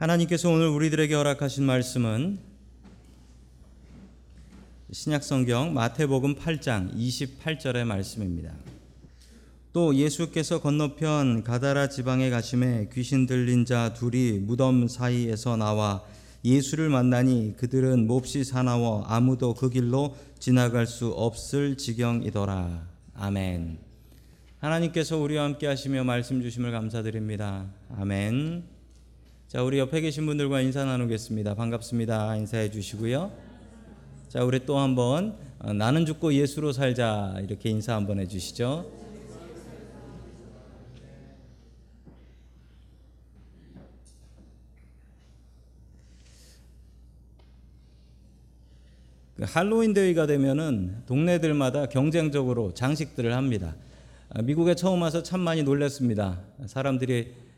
하나님께서 오늘 우리들에게 허락하신 말씀은 신약성경 마태복음 8장 28절의 말씀입니다. 또 예수께서 건너편 가다라 지방에 가심에 귀신 들린 자 둘이 무덤 사이에서 나와 예수를 만나니 그들은 몹시 사나워 아무도 그 길로 지나갈 수 없을 지경이더라. 아멘. 하나님께서 우리와 함께 하시며 말씀 주심을 감사드립니다. 아멘. 자, 우리 옆에 계신 분들과 인사 나누겠습니다. 반갑습니다. 인사해 주시고요. 자, 우리 또 한번 어, 나는 죽고 예수로 살자 이렇게 인사 한번 해 주시죠. 그 할로윈 데이가 되면은 동네들마다 경쟁적으로 장식들을 합니다. 아, 미국에 처음 와서 참 많이 놀랐습니다. 사람들이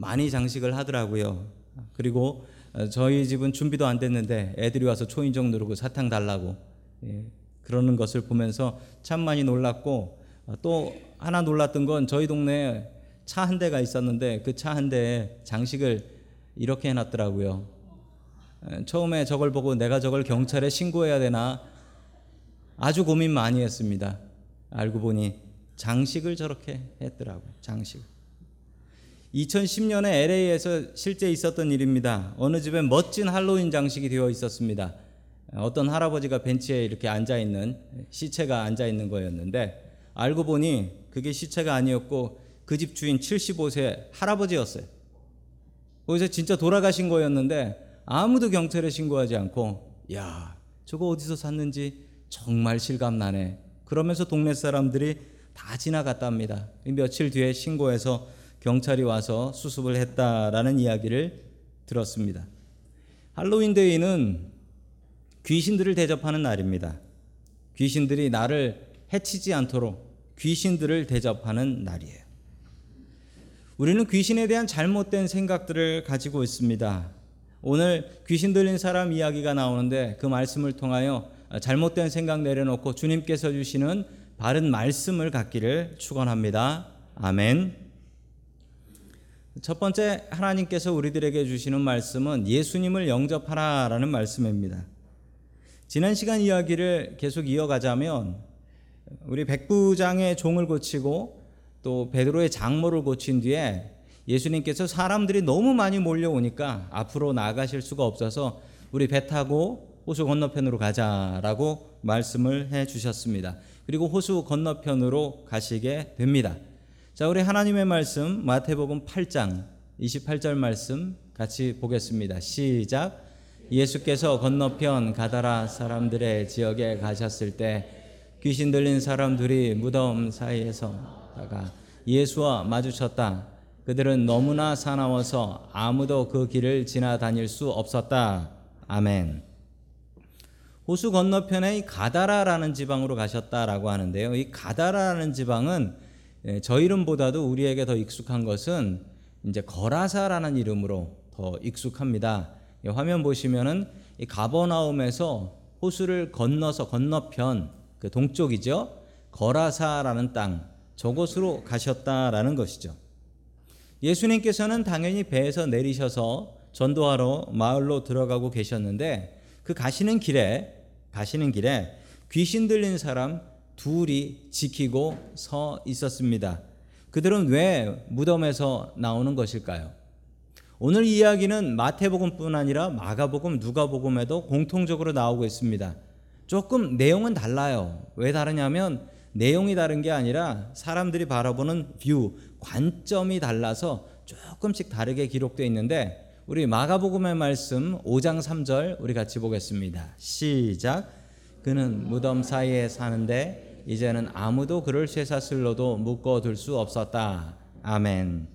많이 장식을 하더라고요. 그리고 어, 저희 집은 준비도 안 됐는데 애들이 와서 초인종 누르고 사탕 달라고 예, 그러는 것을 보면서 참 많이 놀랐고 어, 또 하나 놀랐던 건 저희 동네에 차 한 대가 있었는데 그 차 한 대에 장식을 이렇게 해놨더라고요. 에, 처음에 저걸 보고 내가 저걸 경찰에 신고해야 되나 아주 고민 많이 했습니다. 알고 보니 장식을 저렇게 했더라고. 장식. 2010년에 LA에서 실제 있었던 일입니다. 어느 집에 멋진 할로윈 장식이 되어 있었습니다. 어떤 할아버지가 벤치에 이렇게 앉아 있는 시체가 앉아 있는 거였는데 알고 보니 그게 시체가 아니었고 그 집 주인 75세 할아버지였어요. 거기서 진짜 돌아가신 거였는데 아무도 경찰에 신고하지 않고 야 저거 어디서 샀는지 정말 실감나네. 그러면서 동네 사람들이 다 지나갔답니다. 며칠 뒤에 신고해서 경찰이 와서 수습을 했다라는 이야기를 들었습니다. 할로윈 데이는 귀신들을 대접하는 날입니다. 귀신들이 나를 해치지 않도록 귀신들을 대접하는 날이에요. 우리는 귀신에 대한 잘못된 생각들을 가지고 있습니다. 오늘 귀신 들린 사람 이야기가 나오는데 그 말씀을 통하여 잘못된 생각 내려놓고 주님께서 주시는 바른 말씀을 갖기를 축원합니다. 아멘. 첫 번째 하나님께서 우리들에게 주시는 말씀은 예수님을 영접하라라는 말씀입니다. 지난 시간 이야기를 계속 이어가자면 우리 백부장의 종을 고치고 또 베드로의 장모를 고친 뒤에 예수님께서 사람들이 너무 많이 몰려오니까 앞으로 나가실 수가 없어서 우리 배 타고 호수 건너편으로 가자라고 말씀을 해 주셨습니다. 그리고 호수 건너편으로 가시게 됩니다. 자, 우리 하나님의 말씀 마태복음 8장 28절 말씀 같이 보겠습니다. 시작. 예수께서 건너편 가다라 사람들의 지역에 가셨을 때 귀신 들린 사람들이 무덤 사이에서 다가 예수와 마주쳤다. 그들은 너무나 사나워서 아무도 그 길을 지나다닐 수 없었다. 아멘. 호수 건너편에 이 가다라라는 지방으로 가셨다라고 하는데요. 이 가다라라는 지방은 예, 저 이름보다도 우리에게 더 익숙한 것은 이제 거라사라는 이름으로 더 익숙합니다. 화면 보시면은 이 가버나움에서 호수를 건너서 건너편 그 동쪽이죠. 거라사라는 땅 저곳으로 가셨다라는 것이죠. 예수님께서는 당연히 배에서 내리셔서 전도하러 마을로 들어가고 계셨는데 그 가시는 길에 가시는 길에 귀신 들린 사람 둘이 지키고 서 있었습니다. 그들은 왜 무덤에서 나오는 것일까요? 오늘 이야기는 마태복음뿐 아니라 마가복음, 누가복음에도 공통적으로 나오고 있습니다. 조금 내용은 달라요. 왜 다르냐면 내용이 다른 게 아니라 사람들이 바라보는 view, 관점이 달라서 조금씩 다르게 기록되어 있는데 우리 마가복음의 말씀 5장 3절 우리 같이 보겠습니다. 시작. 그는 무덤 사이에 사는데 이제는 아무도 그를 쇠사슬로도 묶어둘 수 없었다. 아멘.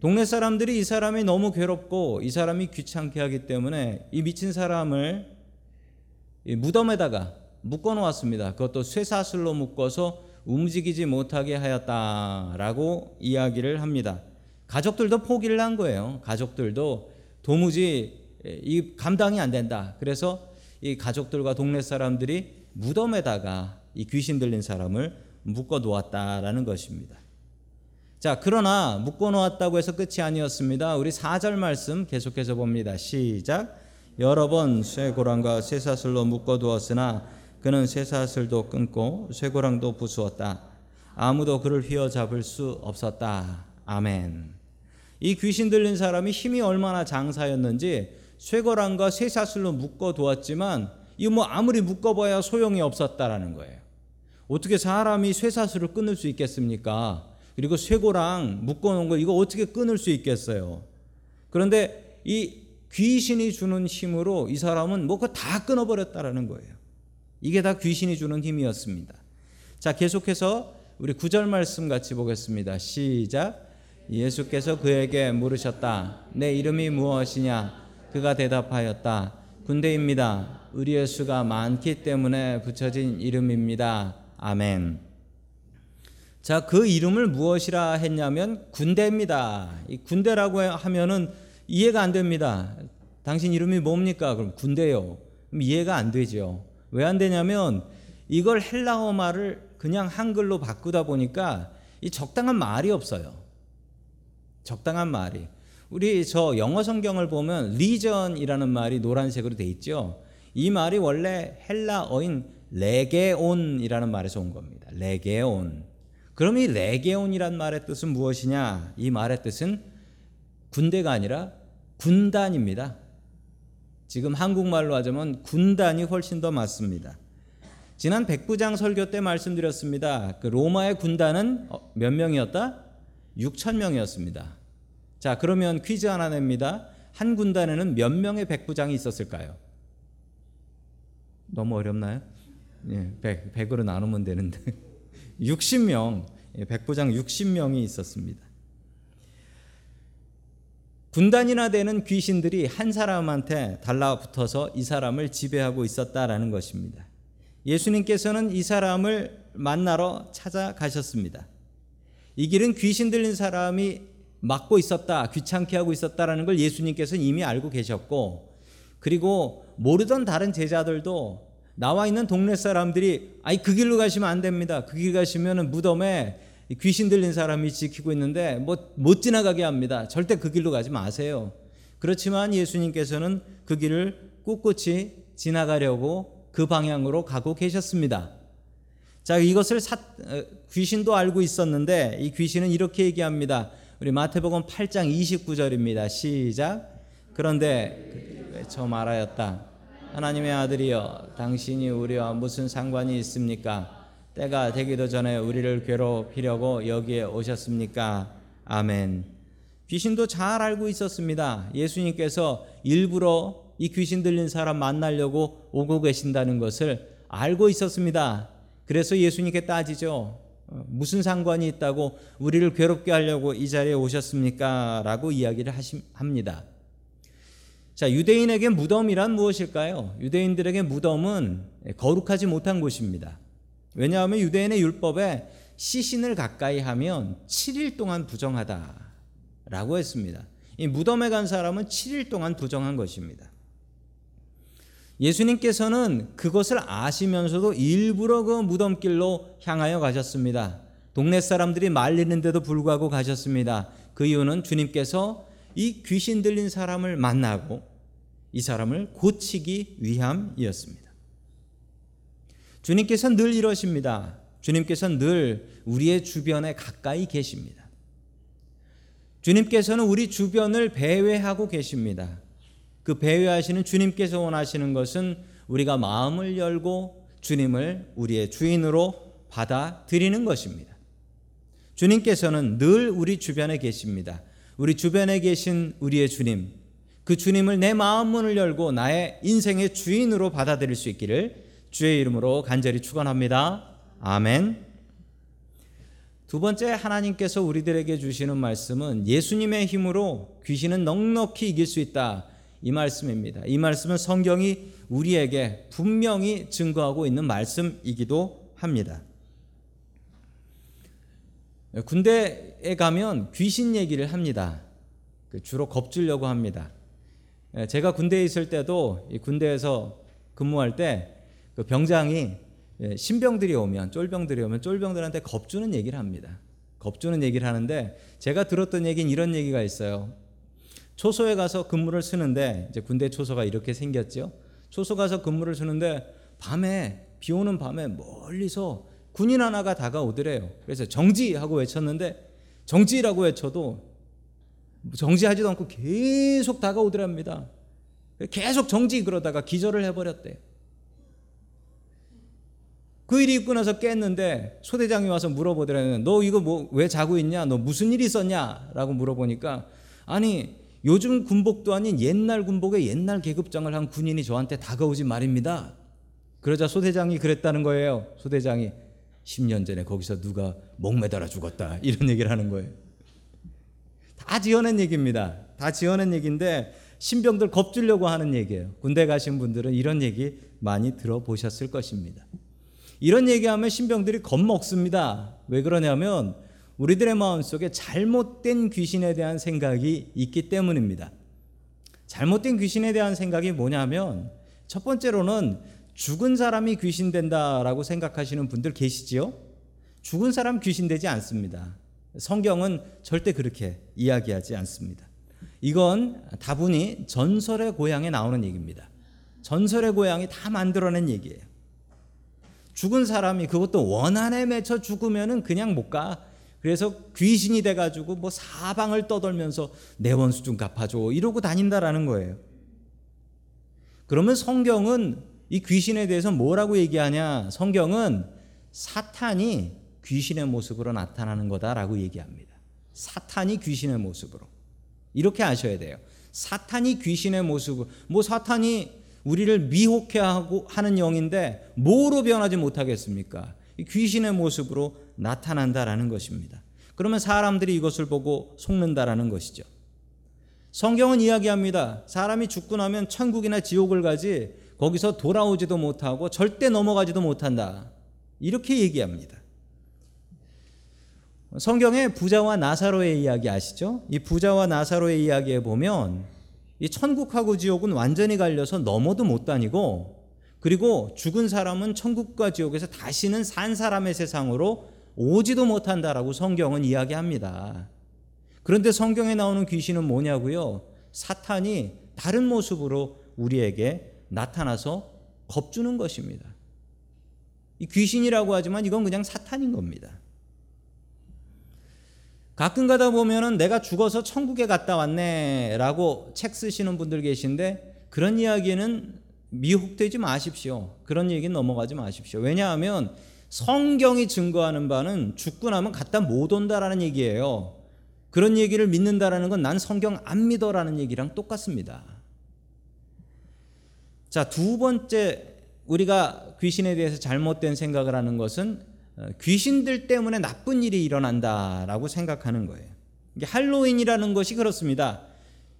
동네 사람들이 이 사람이 너무 괴롭고 이 사람이 귀찮게 하기 때문에 이 미친 사람을 무덤에다가 묶어 놓았습니다. 그것도 쇠사슬로 묶어서 움직이지 못하게 하였다라고 이야기를 합니다. 가족들도 포기를 한 거예요. 가족들도 도무지 이 감당이 안 된다. 그래서 이 가족들과 동네 사람들이 무덤에다가 이 귀신 들린 사람을 묶어 놓았다라는 것입니다. 자, 그러나 묶어 놓았다고 해서 끝이 아니었습니다. 우리 4절 말씀 계속해서 봅니다. 시작. 여러 번 쇠고랑과 쇠사슬로 묶어 두었으나 그는 쇠사슬도 끊고 쇠고랑도 부수었다. 아무도 그를 휘어잡을 수 없었다. 아멘. 이 귀신 들린 사람이 힘이 얼마나 장사였는지 쇠고랑과 쇠사슬로 묶어 두었지만 이거 뭐 아무리 묶어봐야 소용이 없었다라는 거예요. 어떻게 사람이 쇠사슬을 끊을 수 있겠습니까? 그리고 쇠고랑 묶어놓은 거 이거 어떻게 끊을 수 있겠어요? 그런데 이 귀신이 주는 힘으로 이 사람은 뭐 그거 다 끊어버렸다라는 거예요. 이게 다 귀신이 주는 힘이었습니다. 자, 계속해서 우리 구절 말씀 같이 보겠습니다. 시작. 예수께서 그에게 물으셨다. 내 이름이 무엇이냐? 그가 대답하였다. 군대입니다. 의리의 수가 많기 때문에 붙여진 이름입니다. 아멘. 자, 그 이름을 무엇이라 했냐면 군대입니다. 이 군대라고 하면은 이해가 안 됩니다. 당신 이름이 뭡니까? 그럼 군대요. 그럼 이해가 안 되죠. 왜 안 되냐면 이걸 헬라어 말을 그냥 한글로 바꾸다 보니까 이 적당한 말이 없어요. 적당한 말이. 우리 저 영어 성경을 보면 legion이라는 말이 노란색으로 돼 있죠. 이 말이 원래 헬라어인 레게온이라는 말에서 온 겁니다. 레게온. 그럼 이 레게온이란 말의 뜻은 무엇이냐? 이 말의 뜻은 군대가 아니라 군단입니다. 지금 한국말로 하자면 군단이 훨씬 더 맞습니다. 지난 백부장 설교 때 말씀드렸습니다. 그 로마의 군단은 어, 몇 명이었다? 6천 명이었습니다. 자, 그러면 퀴즈 하나 냅니다. 한 군단에는 몇 명의 백부장이 있었을까요? 너무 어렵나요? 예, 100, 100으로 나누면 되는데 60명, 예, 백부장 60명이 있었습니다. 군단이나 되는 귀신들이 한 사람한테 달라붙어서 이 사람을 지배하고 있었다라는 것입니다. 예수님께서는 이 사람을 만나러 찾아가셨습니다. 이 길은 귀신 들린 사람이 막고 있었다, 귀찮게 하고 있었다라는 걸 예수님께서는 이미 알고 계셨고, 그리고 모르던 다른 제자들도 나와 있는 동네 사람들이 아이 그 길로 가시면 안 됩니다. 그 길 가시면은 무덤에 귀신 들린 사람이 지키고 있는데 뭐 못 지나가게 합니다. 절대 그 길로 가지 마세요. 그렇지만 예수님께서는 그 길을 꿋꿋이 지나가려고 그 방향으로 가고 계셨습니다. 자, 이것을 사, 귀신도 알고 있었는데 이 귀신은 이렇게 얘기합니다. 우리 마태복음 8장 29절입니다. 시작. 그런데 외쳐 말하였다. 하나님의 아들이여 당신이 우리와 무슨 상관이 있습니까? 때가 되기도 전에 우리를 괴롭히려고 여기에 오셨습니까? 아멘. 귀신도 잘 알고 있었습니다. 예수님께서 일부러 이 귀신 들린 사람 만나려고 오고 계신다는 것을 알고 있었습니다. 그래서 예수님께 따지죠. 어, 무슨 상관이 있다고 우리를 괴롭게 하려고 이 자리에 오셨습니까? 라고 이야기를 합니다. 자, 유대인에게 무덤이란 무엇일까요? 유대인들에게 무덤은 거룩하지 못한 곳입니다. 왜냐하면 유대인의 율법에 시신을 가까이 하면 7일 동안 부정하다라고 했습니다. 이 무덤에 간 사람은 7일 동안 부정한 것입니다. 예수님께서는 그것을 아시면서도 일부러 그 무덤길로 향하여 가셨습니다. 동네 사람들이 말리는데도 불구하고 가셨습니다. 그 이유는 주님께서 이 귀신 들린 사람을 만나고 이 사람을 고치기 위함이었습니다. 주님께서는 늘 이러십니다. 주님께서는 늘 우리의 주변에 가까이 계십니다. 주님께서는 우리 주변을 배회하고 계십니다. 그 배회하시는 주님께서 원하시는 것은 우리가 마음을 열고 주님을 우리의 주인으로 받아들이는 것입니다. 주님께서는 늘 우리 주변에 계십니다. 우리 주변에 계신 우리의 주님, 그 주님을 내 마음 문을 열고 나의 인생의 주인으로 받아들일 수 있기를 주의 이름으로 간절히 축원합니다. 아멘. 두 번째 하나님께서 우리들에게 주시는 말씀은 예수님의 힘으로 귀신은 넉넉히 이길 수 있다. 이 말씀입니다. 이 말씀은 성경이 우리에게 분명히 증거하고 있는 말씀이기도 합니다. 군대에 가면 귀신 얘기를 합니다. 그 주로 겁주려고 합니다. 제가 군대에 있을 때도 군대에서 근무할 때그 병장이 신병들이 오면 쫄병들이 오면 쫄병들한테 겁주는 얘기를 합니다. 겁주는 얘기를 하는데 제가 들었던 얘기는 이런 얘기가 있어요. 초소에 가서 근무를 쓰는데 이제 군대 초소가 이렇게 생겼죠. 초소 가서 근무를 쓰는데 밤에 비 오는 밤에 멀리서 군인 하나가 다가오더래요. 그래서 정지하고 외쳤는데 정지라고 외쳐도 정지하지도 않고 계속 다가오더랍니다. 계속 정지 그러다가 기절을 해버렸대요. 그 일이 있고 나서 깼는데 소대장이 와서 물어보더라는 너 이거 뭐 왜 자고 있냐? 너 무슨 일 있었냐? 라고 물어보니까 아니 요즘 군복도 아닌 옛날 군복에 옛날 계급장을 한 군인이 저한테 다가오지 말입니다. 그러자 소대장이 그랬다는 거예요. 소대장이 10년 전에 거기서 누가 목매달아 죽었다. 이런 얘기를 하는 거예요. 다 지어낸 얘기입니다. 다 지어낸 얘기인데 신병들 겁주려고 하는 얘기예요. 군대 가신 분들은 이런 얘기 많이 들어보셨을 것입니다. 이런 얘기하면 신병들이 겁먹습니다. 왜 그러냐면 우리들의 마음속에 잘못된 귀신에 대한 생각이 있기 때문입니다. 잘못된 귀신에 대한 생각이 뭐냐면 첫 번째로는 죽은 사람이 귀신 된다라고 생각하시는 분들 계시지요? 죽은 사람 귀신 되지 않습니다. 성경은 절대 그렇게 이야기하지 않습니다. 이건 다분히 전설의 고향에 나오는 얘기입니다. 전설의 고향이 다 만들어낸 얘기예요. 죽은 사람이 그것도 원한에 맺혀 죽으면은 그냥 못 가. 그래서 귀신이 돼가지고 뭐 사방을 떠돌면서 내 원수 좀 갚아줘 이러고 다닌다라는 거예요. 그러면 성경은 이 귀신에 대해서 뭐라고 얘기하냐? 성경은 사탄이 귀신의 모습으로 나타나는 거다라고 얘기합니다. 사탄이 귀신의 모습으로. 이렇게 아셔야 돼요. 사탄이 귀신의 모습, 뭐 사탄이 우리를 미혹해 하고 하는 영인데 뭐로 변하지 못하겠습니까? 귀신의 모습으로 나타난다라는 것입니다. 그러면 사람들이 이것을 보고 속는다라는 것이죠. 성경은 이야기합니다. 사람이 죽고 나면 천국이나 지옥을 가지 거기서 돌아오지도 못하고 절대 넘어가지도 못한다. 이렇게 얘기합니다. 성경의 부자와 나사로의 이야기 아시죠? 이 부자와 나사로의 이야기에 보면 이 천국하고 지옥은 완전히 갈려서 넘어도 못 다니고 그리고 죽은 사람은 천국과 지옥에서 다시는 산 사람의 세상으로 오지도 못한다라고 성경은 이야기합니다. 그런데 성경에 나오는 귀신은 뭐냐고요? 사탄이 다른 모습으로 우리에게 나타나서 겁주는 것입니다. 이 귀신이라고 하지만 이건 그냥 사탄인 겁니다. 가끔 가다 보면은 내가 죽어서 천국에 갔다 왔네라고 책 쓰시는 분들 계신데 그런 이야기는 미혹되지 마십시오. 그런 얘기는 넘어가지 마십시오. 왜냐하면 성경이 증거하는 바는 죽고 나면 갔다 못 온다라는 얘기예요. 그런 얘기를 믿는다라는 건 난 성경 안 믿어라는 얘기랑 똑같습니다. 자, 두 번째 우리가 귀신에 대해서 잘못된 생각을 하는 것은 어, 귀신들 때문에 나쁜 일이 일어난다라고 생각하는 거예요. 할로윈이라는 것이 그렇습니다.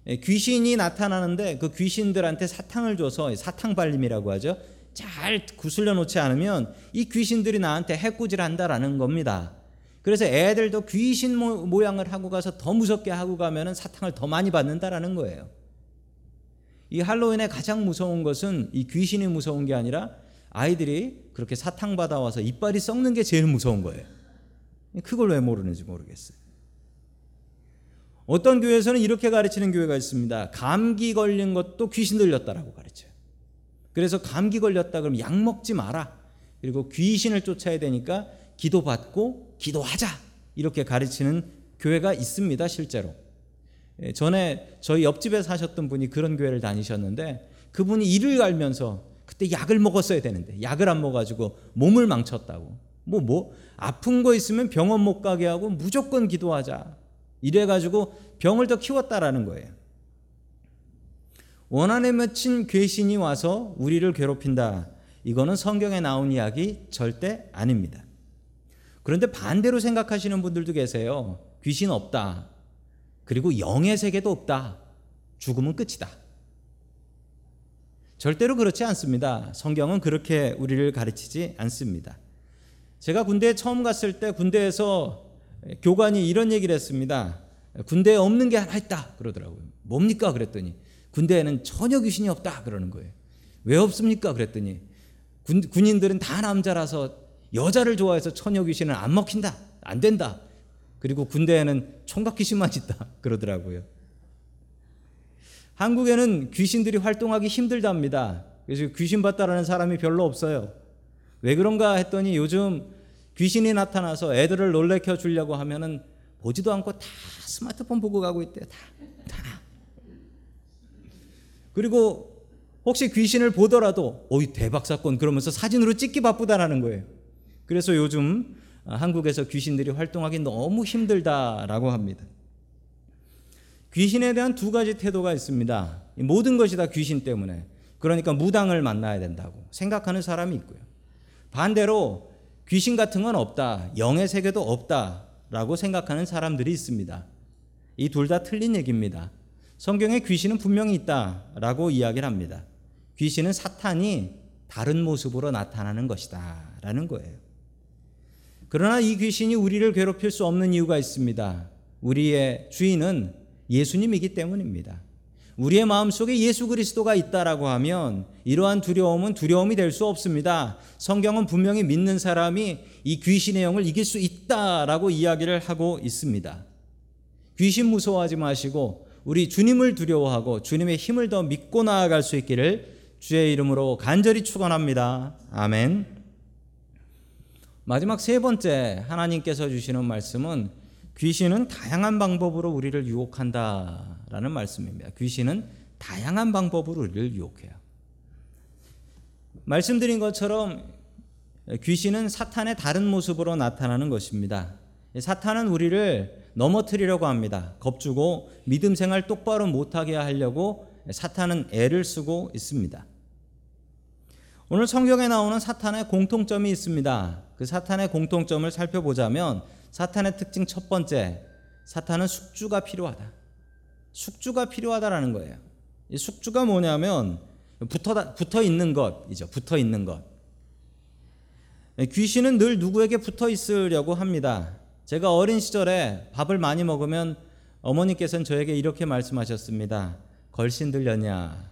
예, 귀신이 나타나는데 그 귀신들한테 사탕을 줘서 사탕 발림이라고 하죠. 잘 구슬려 놓지 않으면 이 귀신들이 나한테 해코지를 한다라는 겁니다. 그래서 애들도 귀신 모양을 하고 가서 더 무섭게 하고 가면은 사탕을 더 많이 받는다라는 거예요. 이 할로윈의 가장 무서운 것은 이 귀신이 무서운 게 아니라 아이들이 그렇게 사탕 받아와서 이빨이 썩는 게 제일 무서운 거예요. 그걸 왜 모르는지 모르겠어요. 어떤 교회에서는 이렇게 가르치는 교회가 있습니다. 감기 걸린 것도 귀신 들렸다라고 가르쳐요. 그래서 감기 걸렸다 그러면 약 먹지 마라. 그리고 귀신을 쫓아야 되니까 기도받고 기도하자. 이렇게 가르치는 교회가 있습니다, 실제로. 예, 전에 저희 옆집에 사셨던 분이 그런 교회를 다니셨는데 그분이 이를 갈면서 그때 약을 먹었어야 되는데 약을 안 먹어가지고 몸을 망쳤다고. 뭐, 뭐, 아픈 거 있으면 병원 못 가게 하고 무조건 기도하자. 이래가지고 병을 더 키웠다라는 거예요. 원한에 맺힌 괴신이 와서 우리를 괴롭힌다. 이거는 성경에 나온 이야기 절대 아닙니다. 그런데 반대로 생각하시는 분들도 계세요. 귀신 없다. 그리고 영의 세계도 없다. 죽으면 끝이다. 절대로 그렇지 않습니다. 성경은 그렇게 우리를 가르치지 않습니다. 제가 군대에 처음 갔을 때 군대에서 교관이 이런 얘기를 했습니다. 군대에 없는 게 하나 있다 그러더라고요. 뭡니까 그랬더니 군대에는 전혀 귀신이 없다 그러는 거예요. 왜 없습니까 그랬더니 군, 군인들은 다 남자라서 여자를 좋아해서 처녀 귀신은 안 먹힌다 안 된다 그리고 군대에는 총각 귀신만 있다 그러더라고요. 한국에는 귀신들이 활동하기 힘들답니다. 그래서 귀신 봤다라는 사람이 별로 없어요. 왜 그런가 했더니 요즘 귀신이 나타나서 애들을 놀래켜 주려고 하면은 보지도 않고 다 스마트폰 보고 가고 있대요. 다. 다. 그리고 혹시 귀신을 보더라도 어이 대박 사건 그러면서 사진으로 찍기 바쁘다라는 거예요. 그래서 요즘 한국에서 귀신들이 활동하기 너무 힘들다라고 합니다. 귀신에 대한 두 가지 태도가 있습니다. 모든 것이 다 귀신 때문에. 그러니까 무당을 만나야 된다고 생각하는 사람이 있고요. 반대로 귀신 같은 건 없다. 영의 세계도 없다라고 생각하는 사람들이 있습니다. 이 둘 다 틀린 얘기입니다. 성경에 귀신은 분명히 있다라고 이야기를 합니다. 귀신은 사탄이 다른 모습으로 나타나는 것이다라는 거예요. 그러나 이 귀신이 우리를 괴롭힐 수 없는 이유가 있습니다. 우리의 주인은 예수님이기 때문입니다. 우리의 마음속에 예수 그리스도가 있다라고 하면 이러한 두려움은 두려움이 될 수 없습니다. 성경은 분명히 믿는 사람이 이 귀신의 영을 이길 수 있다라고 이야기를 하고 있습니다. 귀신 무서워하지 마시고 우리 주님을 두려워하고 주님의 힘을 더 믿고 나아갈 수 있기를 주의 이름으로 간절히 축원합니다. 아멘. 마지막 세 번째 하나님께서 주시는 말씀은 귀신은 다양한 방법으로 우리를 유혹한다라는 말씀입니다. 귀신은 다양한 방법으로 우리를 유혹해요. 말씀드린 것처럼 귀신은 사탄의 다른 모습으로 나타나는 것입니다. 사탄은 우리를 넘어뜨리려고 합니다. 겁주고 믿음 생활 똑바로 못하게 하려고 사탄은 애를 쓰고 있습니다. 오늘 성경에 나오는 사탄의 공통점이 있습니다. 그 사탄의 공통점을 살펴보자면 사탄의 특징 첫 번째, 사탄은 숙주가 필요하다. 숙주가 필요하다라는 거예요. 이 숙주가 뭐냐면 붙어 붙어 있는 것이죠. 붙어 있는 것. 귀신은 늘 누구에게 붙어 있으려고 합니다. 제가 어린 시절에 밥을 많이 먹으면 어머니께서는 저에게 이렇게 말씀하셨습니다. 걸신 들렸냐?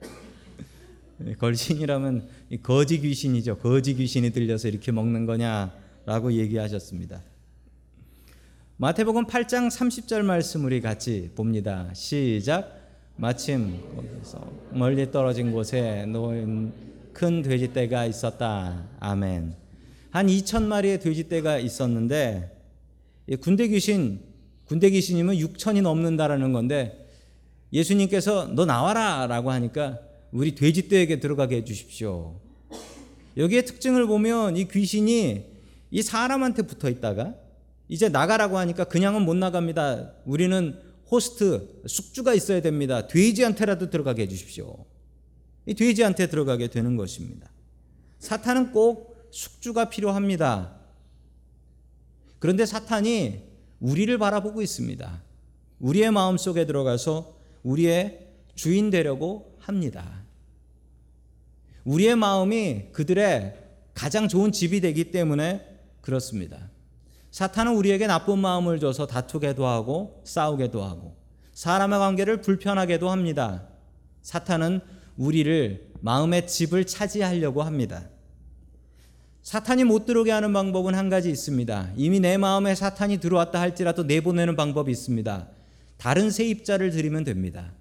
걸신이라면 거지 귀신이죠. 거지 귀신이 들려서 이렇게 먹는 거냐라고 얘기하셨습니다. 마태복음 8장 30절 말씀 우리 같이 봅니다. 시작. 마침 거기서 멀리 떨어진 곳에 놓인 큰 돼지떼가 있었다. 아멘. 한 2천 마리의 돼지떼가 있었는데 군대 귀신 군대 귀신이면 6천이 넘는다라는 건데 예수님께서 너 나와라라고 하니까 우리 돼지떼에게 들어가게 해 주십시오. 여기에 특징을 보면 이 귀신이 이 사람한테 붙어 있다가 이제 나가라고 하니까 그냥은 못 나갑니다. 우리는 호스트 숙주가 있어야 됩니다. 돼지한테라도 들어가게 해 주십시오. 이 돼지한테 들어가게 되는 것입니다. 사탄은 꼭 숙주가 필요합니다. 그런데 사탄이 우리를 바라보고 있습니다. 우리의 마음 속에 들어가서 우리의 주인 되려고 합니다. 우리의 마음이 그들의 가장 좋은 집이 되기 때문에 그렇습니다. 사탄은 우리에게 나쁜 마음을 줘서 다투게도 하고 싸우게도 하고 사람의 관계를 불편하게도 합니다. 사탄은 우리를 마음의 집을 차지하려고 합니다. 사탄이 못 들어오게 하는 방법은 한 가지 있습니다. 이미 내 마음에 사탄이 들어왔다 할지라도 내보내는 방법이 있습니다. 다른 세입자를 드리면 됩니다.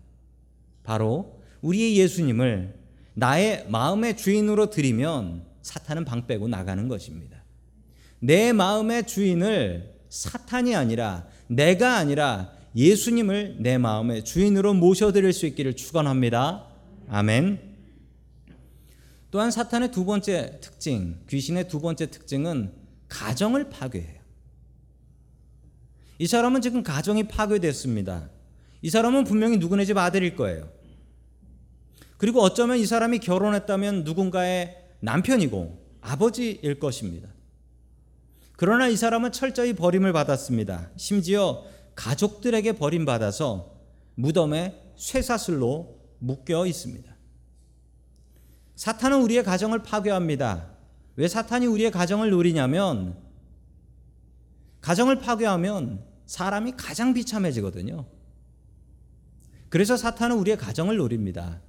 바로 우리의 예수님을 나의 마음의 주인으로 드리면 사탄은 방 빼고 나가는 것입니다. 내 마음의 주인을 사탄이 아니라 내가 아니라 예수님을 내 마음의 주인으로 모셔드릴 수 있기를 축원합니다. 아멘. 또한 사탄의 두 번째 특징, 귀신의 두 번째 특징은 가정을 파괴해요. 이 사람은 지금 가정이 파괴됐습니다. 이 사람은 분명히 누구네 집 아들일 거예요. 그리고 어쩌면 이 사람이 결혼했다면 누군가의 남편이고 아버지일 것입니다. 그러나 이 사람은 철저히 버림을 받았습니다. 심지어 가족들에게 버림받아서 무덤에 쇠사슬로 묶여 있습니다. 사탄은 우리의 가정을 파괴합니다. 왜 사탄이 우리의 가정을 노리냐면 가정을 파괴하면 사람이 가장 비참해지거든요. 그래서 사탄은 우리의 가정을 노립니다.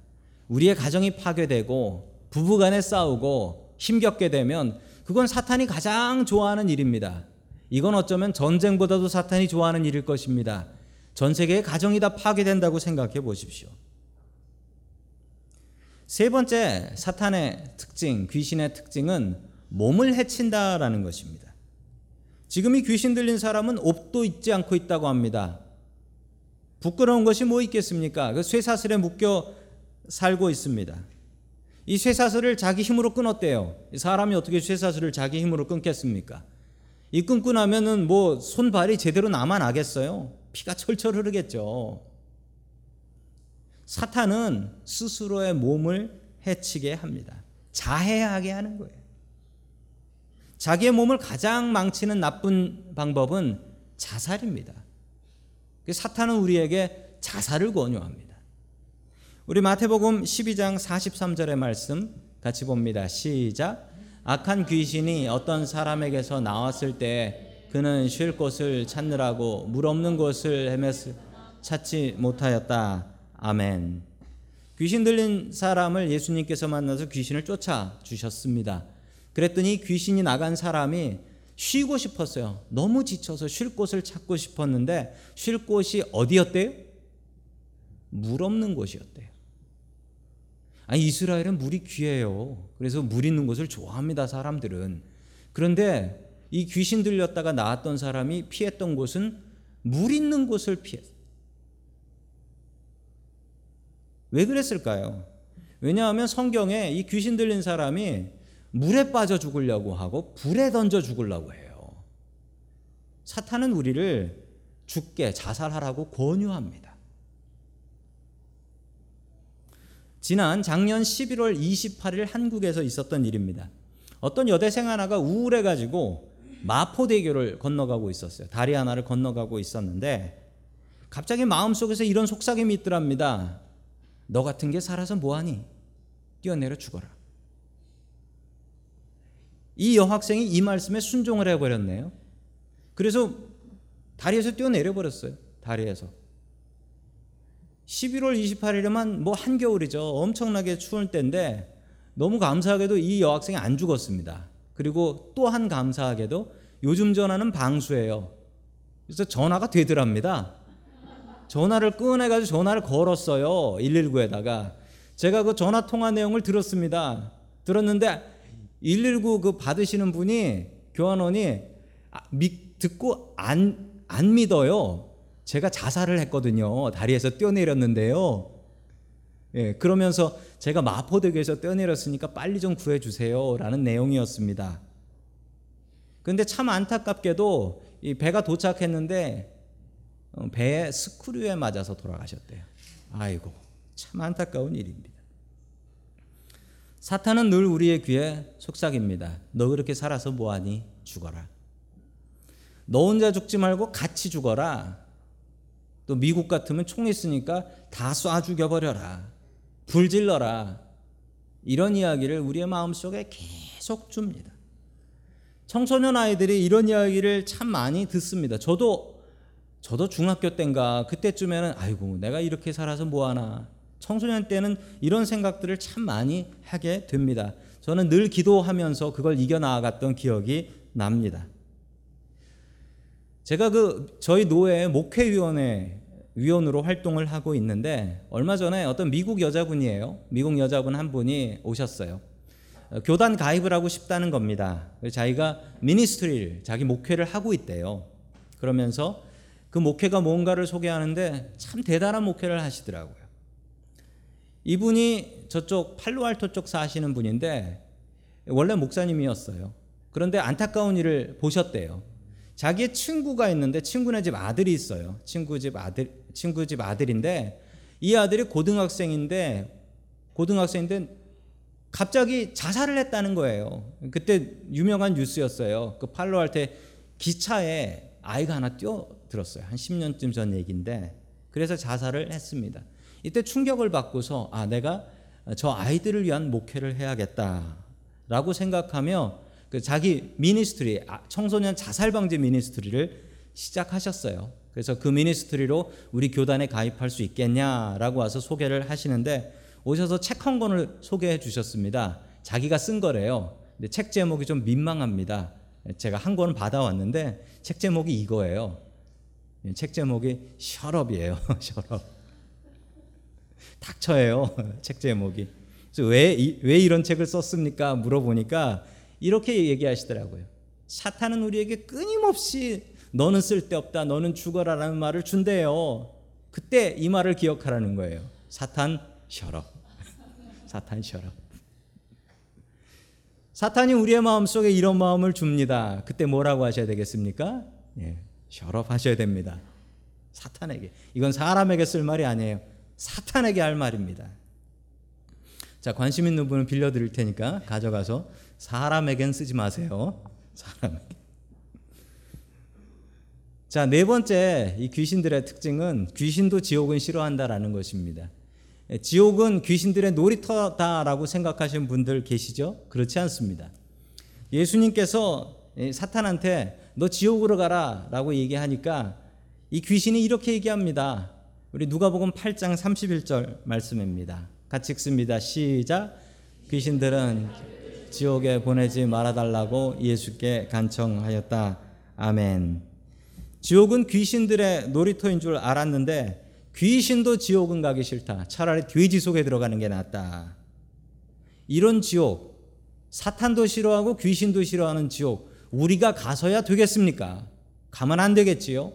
우리의 가정이 파괴되고 부부간에 싸우고 힘겹게 되면 그건 사탄이 가장 좋아하는 일입니다. 이건 어쩌면 전쟁보다도 사탄이 좋아하는 일일 것입니다. 전 세계의 가정이 다 파괴된다고 생각해 보십시오. 세 번째 사탄의 특징, 귀신의 특징은 몸을 해친다라는 것입니다. 지금 이 귀신 들린 사람은 옷도 입지 않고 있다고 합니다. 부끄러운 것이 뭐 있겠습니까? 그 쇠사슬에 묶여 살고 있습니다. 이 쇠사슬을 자기 힘으로 끊었대요. 사람이 어떻게 쇠사슬을 자기 힘으로 끊겠습니까? 이 끊고 나면은 뭐 손발이 제대로 남아 나겠어요? 피가 철철 흐르겠죠. 사탄은 스스로의 몸을 해치게 합니다. 자해하게 하는 거예요. 자기의 몸을 가장 망치는 나쁜 방법은 자살입니다. 사탄은 우리에게 자살을 권유합니다. 우리 마태복음 12장 43절의 말씀 같이 봅니다. 시작. 악한 귀신이 어떤 사람에게서 나왔을 때 그는 쉴 곳을 찾느라고 물 없는 곳을 헤맸을 찾지 못하였다. 아멘. 귀신 들린 사람을 예수님께서 만나서 귀신을 쫓아 주셨습니다. 그랬더니 귀신이 나간 사람이 쉬고 싶었어요. 너무 지쳐서 쉴 곳을 찾고 싶었는데 쉴 곳이 어디였대요? 물 없는 곳이었대요. 아니 이스라엘은 물이 귀해요. 그래서 물 있는 곳을 좋아합니다. 사람들은. 그런데 이 귀신 들렸다가 나왔던 사람이 피했던 곳은 물 있는 곳을 피했어요. 왜 그랬을까요? 왜냐하면 성경에 이 귀신 들린 사람이 물에 빠져 죽으려고 하고 불에 던져 죽으려고 해요. 사탄은 우리를 죽게 자살하라고 권유합니다. 지난 작년 11월 28일 한국에서 있었던 일입니다. 어떤 여대생 하나가 우울해 가지고 마포대교를 건너가고 있었어요. 다리 하나를 건너가고 있었는데 갑자기 마음속에서 이런 속삭임이 있더랍니다. 너 같은 게 살아서 뭐하니? 뛰어내려 죽어라. 이 여학생이 이 말씀에 순종을 해버렸네요. 그래서 다리에서 뛰어내려 버렸어요. 다리에서. 11월 28일에만 뭐 한겨울이죠. 엄청나게 추울 때인데 너무 감사하게도 이 여학생이 안 죽었습니다. 그리고 또한 감사하게도 요즘 전화는 방수예요. 그래서 전화가 되더랍니다. 전화를 꺼내가지고 전화를 걸었어요. 119에다가. 제가 그 전화 통화 내용을 들었습니다. 들었는데 119 그 받으시는 분이 교환원이 아, 듣고 안, 안 믿어요. 제가 자살을 했거든요. 다리에서 뛰어내렸는데요. 예, 그러면서 제가 마포대교에서 뛰어내렸으니까 빨리 좀 구해주세요. 라는 내용이었습니다. 근데 참 안타깝게도 이 배가 도착했는데 어, 배에 스크류에 맞아서 돌아가셨대요. 아이고, 참 안타까운 일입니다. 사탄은 늘 우리의 귀에 속삭입니다. 너 그렇게 살아서 뭐하니? 죽어라. 너 혼자 죽지 말고 같이 죽어라. 또 미국 같으면 총 있으니까 다 쏴 죽여버려라. 불질러라. 이런 이야기를 우리의 마음속에 계속 줍니다. 청소년 아이들이 이런 이야기를 참 많이 듣습니다. 저도 저도 중학교 때인가 그때쯤에는 아이고 내가 이렇게 살아서 뭐 하나 청소년 때는 이런 생각들을 참 많이 하게 됩니다. 저는 늘 기도하면서 그걸 이겨나갔던 기억이 납니다. 제가 그 저희 노회 목회위원회 위원으로 활동을 하고 있는데 얼마 전에 어떤 미국 여자분이에요. 미국 여자분 한 분이 오셨어요. 교단 가입을 하고 싶다는 겁니다. 자기가 미니스트리를 자기 목회를 하고 있대요. 그러면서 그 목회가 뭔가를 소개하는데 참 대단한 목회를 하시더라고요. 이분이 저쪽 팔로알토 쪽 사시는 분인데 원래 목사님이었어요. 그런데 안타까운 일을 보셨대요. 자기의 친구가 있는데 친구네 집 아들이 있어요. 친구 집 아들 친구 집 아들인데 이 아들이 고등학생인데 고등학생인데 갑자기 자살을 했다는 거예요. 그때 유명한 뉴스였어요. 그 팔로알테 기차에 아이가 하나 뛰어 들었어요. 한 10년쯤 전 얘기인데 그래서 자살을 했습니다. 이때 충격을 받고서 아 내가 저 아이들을 위한 목회를 해야겠다라고 생각하며 그 자기 ministry 아, 청소년 자살 방지 ministry를 시작하셨어요. 그래서 그 ministry로 우리 교단에 가입할 수 있겠냐라고 와서 소개를 하시는데 오셔서 책 한 권을 소개해 주셨습니다. 자기가 쓴 거래요. 근데 책 제목이 좀 민망합니다. 제가 한 권은 받아왔는데 책 제목이 이거예요. 책 제목이 shut up이에요. shut up. 닥쳐예요. 책 제목이. 왜, 이- 왜 이런 책을 썼습니까? 물어보니까 이렇게 얘기하시더라고요. 사탄은 우리에게 끊임없이 너는 쓸데없다, 너는 죽어라라는 말을 준대요. 그때 이 말을 기억하라는 거예요. 사탄 셔럽. 사탄 셔럽. 사탄이 우리의 마음속에 이런 마음을 줍니다. 그때 뭐라고 하셔야 되겠습니까? 예, 셔럽 하셔야 됩니다. 사탄에게. 이건 사람에게 쓸 말이 아니에요. 사탄에게 할 말입니다. 자, 관심 있는 분은 빌려 드릴 테니까 가져가서 사람에겐 쓰지 마세요. 사람에게. 자, 네 번째 이 귀신들의 특징은 귀신도 지옥은 싫어한다라는 것입니다. 예, 지옥은 귀신들의 놀이터다라고 생각하시는 분들 계시죠? 그렇지 않습니다. 예수님께서 이 사탄한테 너 지옥으로 가라 라고 얘기하니까 이 귀신이 이렇게 얘기합니다. 우리 누가복음 8장 31절 말씀입니다. 같이 읽습니다. 시작. 귀신들은 지옥에 보내지 말아달라고 예수께 간청하였다. 아멘. 지옥은 귀신들의 놀이터인 줄 알았는데 귀신도 지옥은 가기 싫다. 차라리 돼지 속에 들어가는 게 낫다. 이런 지옥, 사탄도 싫어하고 귀신도 싫어하는 지옥, 우리가 가서야 되겠습니까? 가면 안 되겠지요.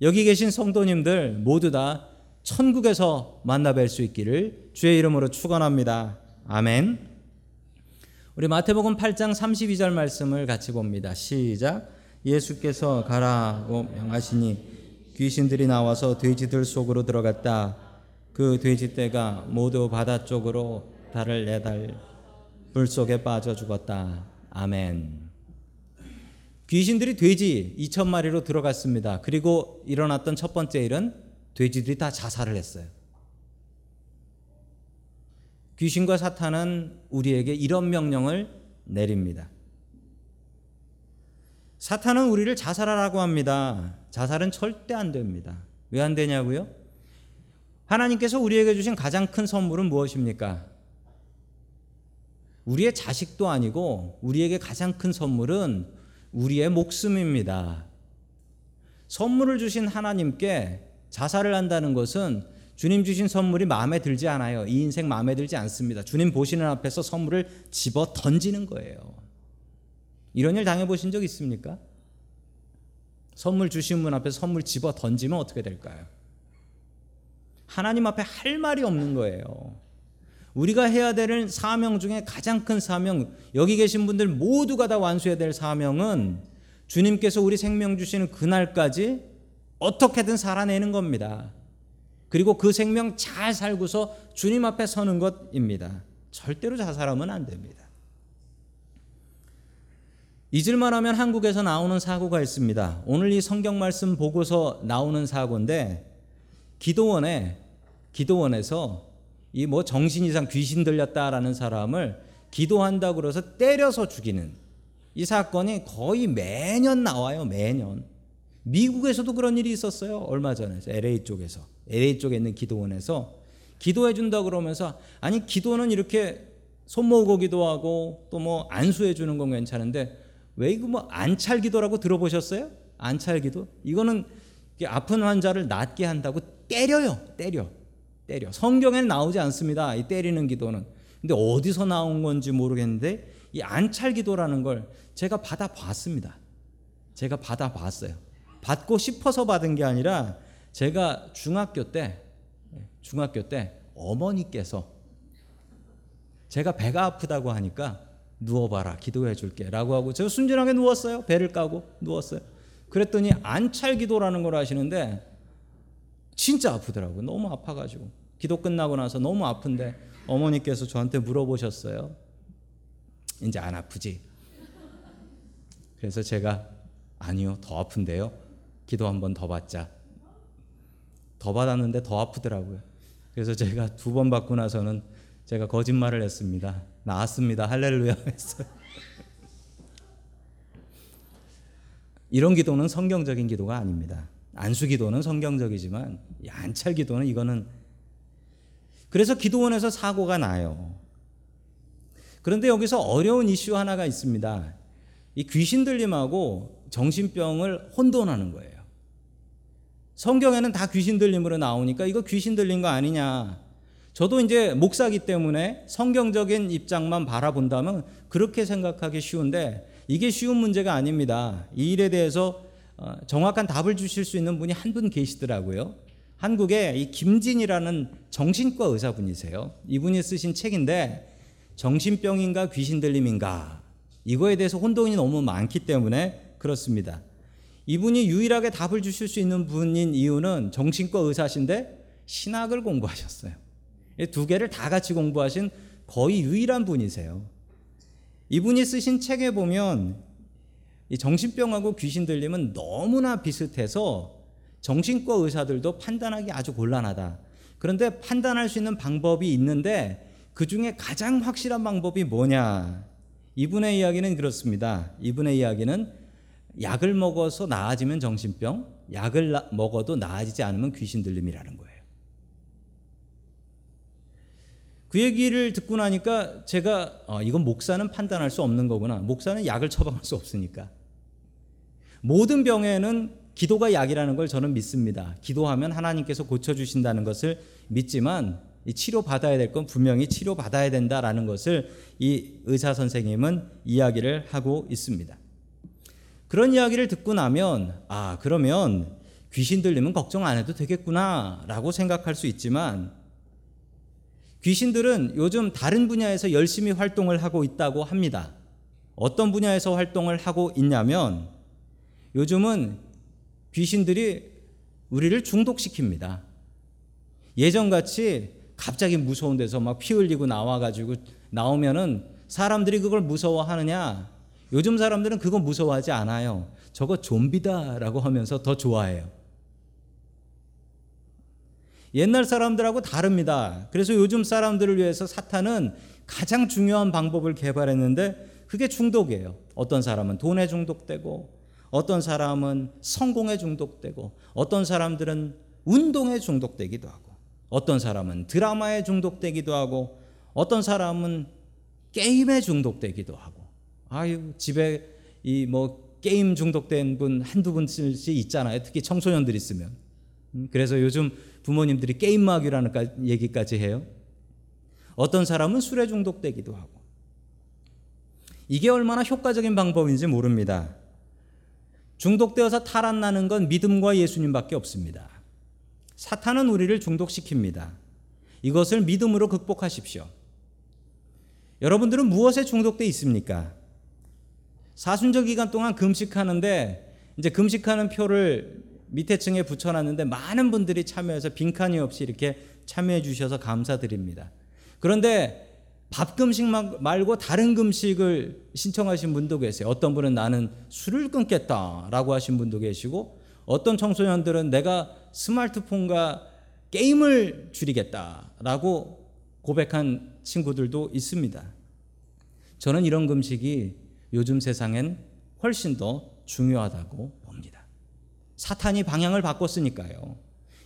여기 계신 성도님들 모두 다 천국에서 만나 뵐 수 있기를 주의 이름으로 축원합니다. 아멘. 우리 마태복음 8장 32절 말씀을 같이 봅니다. 시작. 예수께서 가라고 명하시니 귀신들이 나와서 돼지들 속으로 들어갔다. 그 돼지 떼가 모두 바다 쪽으로 달을 내달 물 속에 빠져 죽었다. 아멘. 귀신들이 돼지 2천 마리로 들어갔습니다. 그리고 일어났던 첫 번째 일은 돼지들이 다 자살을 했어요. 귀신과 사탄은 우리에게 이런 명령을 내립니다. 사탄은 우리를 자살하라고 합니다. 자살은 절대 안 됩니다. 왜 안 되냐고요? 하나님께서 우리에게 주신 가장 큰 선물은 무엇입니까? 우리의 자식도 아니고 우리에게 가장 큰 선물은 우리의 목숨입니다. 선물을 주신 하나님께 자살을 한다는 것은 주님 주신 선물이 마음에 들지 않아요. 이 인생 마음에 들지 않습니다. 주님 보시는 앞에서 선물을 집어 던지는 거예요. 이런 일 당해보신 적 있습니까? 선물 주신 분 앞에서 선물 집어 던지면 어떻게 될까요? 하나님 앞에 할 말이 없는 거예요. 우리가 해야 될 사명 중에 가장 큰 사명, 여기 계신 분들 모두가 다 완수해야 될 사명은 주님께서 우리 생명 주시는 그날까지 어떻게든 살아내는 겁니다. 그리고 그 생명 잘 살고서 주님 앞에 서는 것입니다. 절대로 자살하면 안 됩니다. 잊을만 하면 한국에서 나오는 사고가 있습니다. 오늘 이 성경 말씀 보고서 나오는 사고인데 기도원에 기도원에서 이 뭐 정신 이상 귀신 들렸다라는 사람을 기도한다고 그래서 때려서 죽이는 이 사건이 거의 매년 나와요. 매년. 미국에서도 그런 일이 있었어요. 얼마 전에 LA 쪽에서 LA 쪽에 있는 기도원에서 기도해 준다 그러면서 아니 기도는 이렇게 손 모으고 기도하고 또 뭐 안수해 주는 건 괜찮은데 왜 이거 뭐 안찰 기도라고 들어보셨어요? 안찰 기도? 이거는 아픈 환자를 낫게 한다고 때려요. 때려. 때려. 성경에는 나오지 않습니다. 이 때리는 기도는. 근데 어디서 나온 건지 모르겠는데 이 안찰 기도라는 걸 제가 받아 봤습니다. 제가 받아 봤어요. 받고 싶어서 받은 게 아니라 제가 중학교 때 중학교 때 어머니께서 제가 배가 아프다고 하니까 누워봐라 기도해 줄게 라고 하고 제가 순진하게 누웠어요 배를 까고 누웠어요 그랬더니 안찰 기도라는 걸 하시는데 진짜 아프더라고요 너무 아파가지고 기도 끝나고 나서 너무 아픈데 어머니께서 저한테 물어보셨어요 이제 안 아프지 그래서 제가 아니요 더 아픈데요 기도 한 번 더 받자 더 받았는데 더 아프더라고요 그래서 제가 두 번 받고 나서는 제가 거짓말을 했습니다. 나았습니다. 할렐루야 했어요. 이런 기도는 성경적인 기도가 아닙니다. 안수 기도는 성경적이지만 이 안찰 기도는 이거는 그래서 기도원에서 사고가 나요. 그런데 여기서 어려운 이슈 하나가 있습니다. 이 귀신 들림하고 정신병을 혼돈하는 거예요. 성경에는 다 귀신 들림으로 나오니까 이거 귀신 들린 거 아니냐. 저도 이제 목사기 때문에 성경적인 입장만 바라본다면 그렇게 생각하기 쉬운데 이게 쉬운 문제가 아닙니다. 이 일에 대해서 어, 정확한 답을 주실 수 있는 분이 한 분 계시더라고요. 한국에 이 김진이라는 정신과 의사분이세요. 이분이 쓰신 책인데 정신병인가 귀신 들림인가 이거에 대해서 혼동이 너무 많기 때문에 그렇습니다. 이분이 유일하게 답을 주실 수 있는 분인 이유는 정신과 의사신데 신학을 공부하셨어요. 이두 개를 다 같이 공부하신 거의 유일한 분이세요. 이분이 쓰신 책에 보면 이 정신병하고 귀신 들림은 너무나 비슷해서 정신과 의사들도 판단하기 아주 곤란하다. 그런데 판단할 수 있는 방법이 있는데 그 중에 가장 확실한 방법이 뭐냐? 이분의 이야기는 그렇습니다. 이분의 이야기는 약을 먹어서 나아지면 정신병, 약을 나, 먹어도 나아지지 않으면 귀신 들림이라는 거예요. 그 얘기를 듣고 나니까 제가 어, 이건 목사는 판단할 수 없는 거구나. 목사는 약을 처방할 수 없으니까. 모든 병에는 기도가 약이라는 걸 저는 믿습니다. 기도하면 하나님께서 고쳐주신다는 것을 믿지만 치료 받아야 될 건 분명히 치료 받아야 된다라는 것을 이 의사 선생님은 이야기를 하고 있습니다. 그런 이야기를 듣고 나면 아 그러면 귀신 들리면 걱정 안 해도 되겠구나라고 생각할 수 있지만 귀신들은 요즘 다른 분야에서 열심히 활동을 하고 있다고 합니다. 어떤 분야에서 활동을 하고 있냐면 요즘은 귀신들이 우리를 중독시킵니다. 예전같이 갑자기 무서운 데서 막 피 흘리고 나와가지고 나오면은 사람들이 그걸 무서워하느냐? 요즘 사람들은 그거 무서워하지 않아요. 저거 좀비다라고 하면서 더 좋아해요. 옛날 사람들하고 다릅니다. 그래서 요즘 사람들을 위해서 사탄은 가장 중요한 방법을 개발했는데 그게 중독이에요. 어떤 사람은 돈에 중독되고 어떤 사람은 성공에 중독되고 어떤 사람들은 운동에 중독되기도 하고 어떤 사람은 드라마에 중독되기도 하고 어떤 사람은 게임에 중독되기도 하고 아유 집에 이 뭐 게임 중독된 분 한두 분씩 있잖아요. 특히 청소년들 있으면. 음, 그래서 요즘 부모님들이 게임 마귀라는 얘기까지 해요. 어떤 사람은 술에 중독되기도 하고. 이게 얼마나 효과적인 방법인지 모릅니다. 중독되어서 탈환나는 건 믿음과 예수님밖에 없습니다. 사탄은 우리를 중독시킵니다. 이것을 믿음으로 극복하십시오. 여러분들은 무엇에 중독돼 있습니까? 사순절 기간 동안 금식하는데 이제 금식하는 표를 밑에 층에 붙여놨는데 많은 분들이 참여해서 빈칸이 없이 이렇게 참여해 주셔서 감사드립니다. 그런데 밥 금식 말고 다른 금식을 신청하신 분도 계세요. 어떤 분은 나는 술을 끊겠다라고 하신 분도 계시고 어떤 청소년들은 내가 스마트폰과 게임을 줄이겠다라고 고백한 친구들도 있습니다. 저는 이런 금식이 요즘 세상엔 훨씬 더 중요하다고 봅니다. 사탄이 방향을 바꿨으니까요.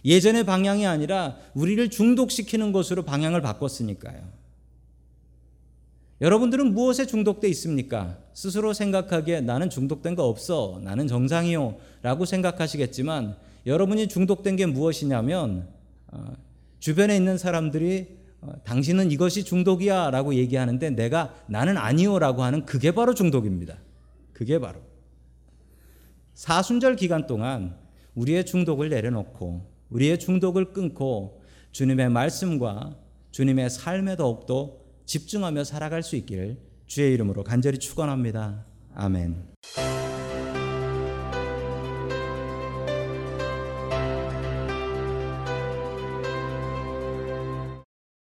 예전의 방향이 아니라 우리를 중독시키는 것으로 방향을 바꿨으니까요. 여러분들은 무엇에 중독돼 있습니까? 스스로 생각하기에 나는 중독된 거 없어. 나는 정상이요. 라고 생각하시겠지만 여러분이 중독된 게 무엇이냐면 어, 주변에 있는 사람들이 어, 당신은 이것이 중독이야 라고 얘기하는데 내가 나는 아니요 라고 하는 그게 바로 중독입니다. 그게 바로. 사순절 기간 동안 우리의 중독을 내려놓고 우리의 중독을 끊고 주님의 말씀과 주님의 삶에 더욱더 집중하며 살아갈 수 있기를 주의 이름으로 간절히 축원합니다. 아멘.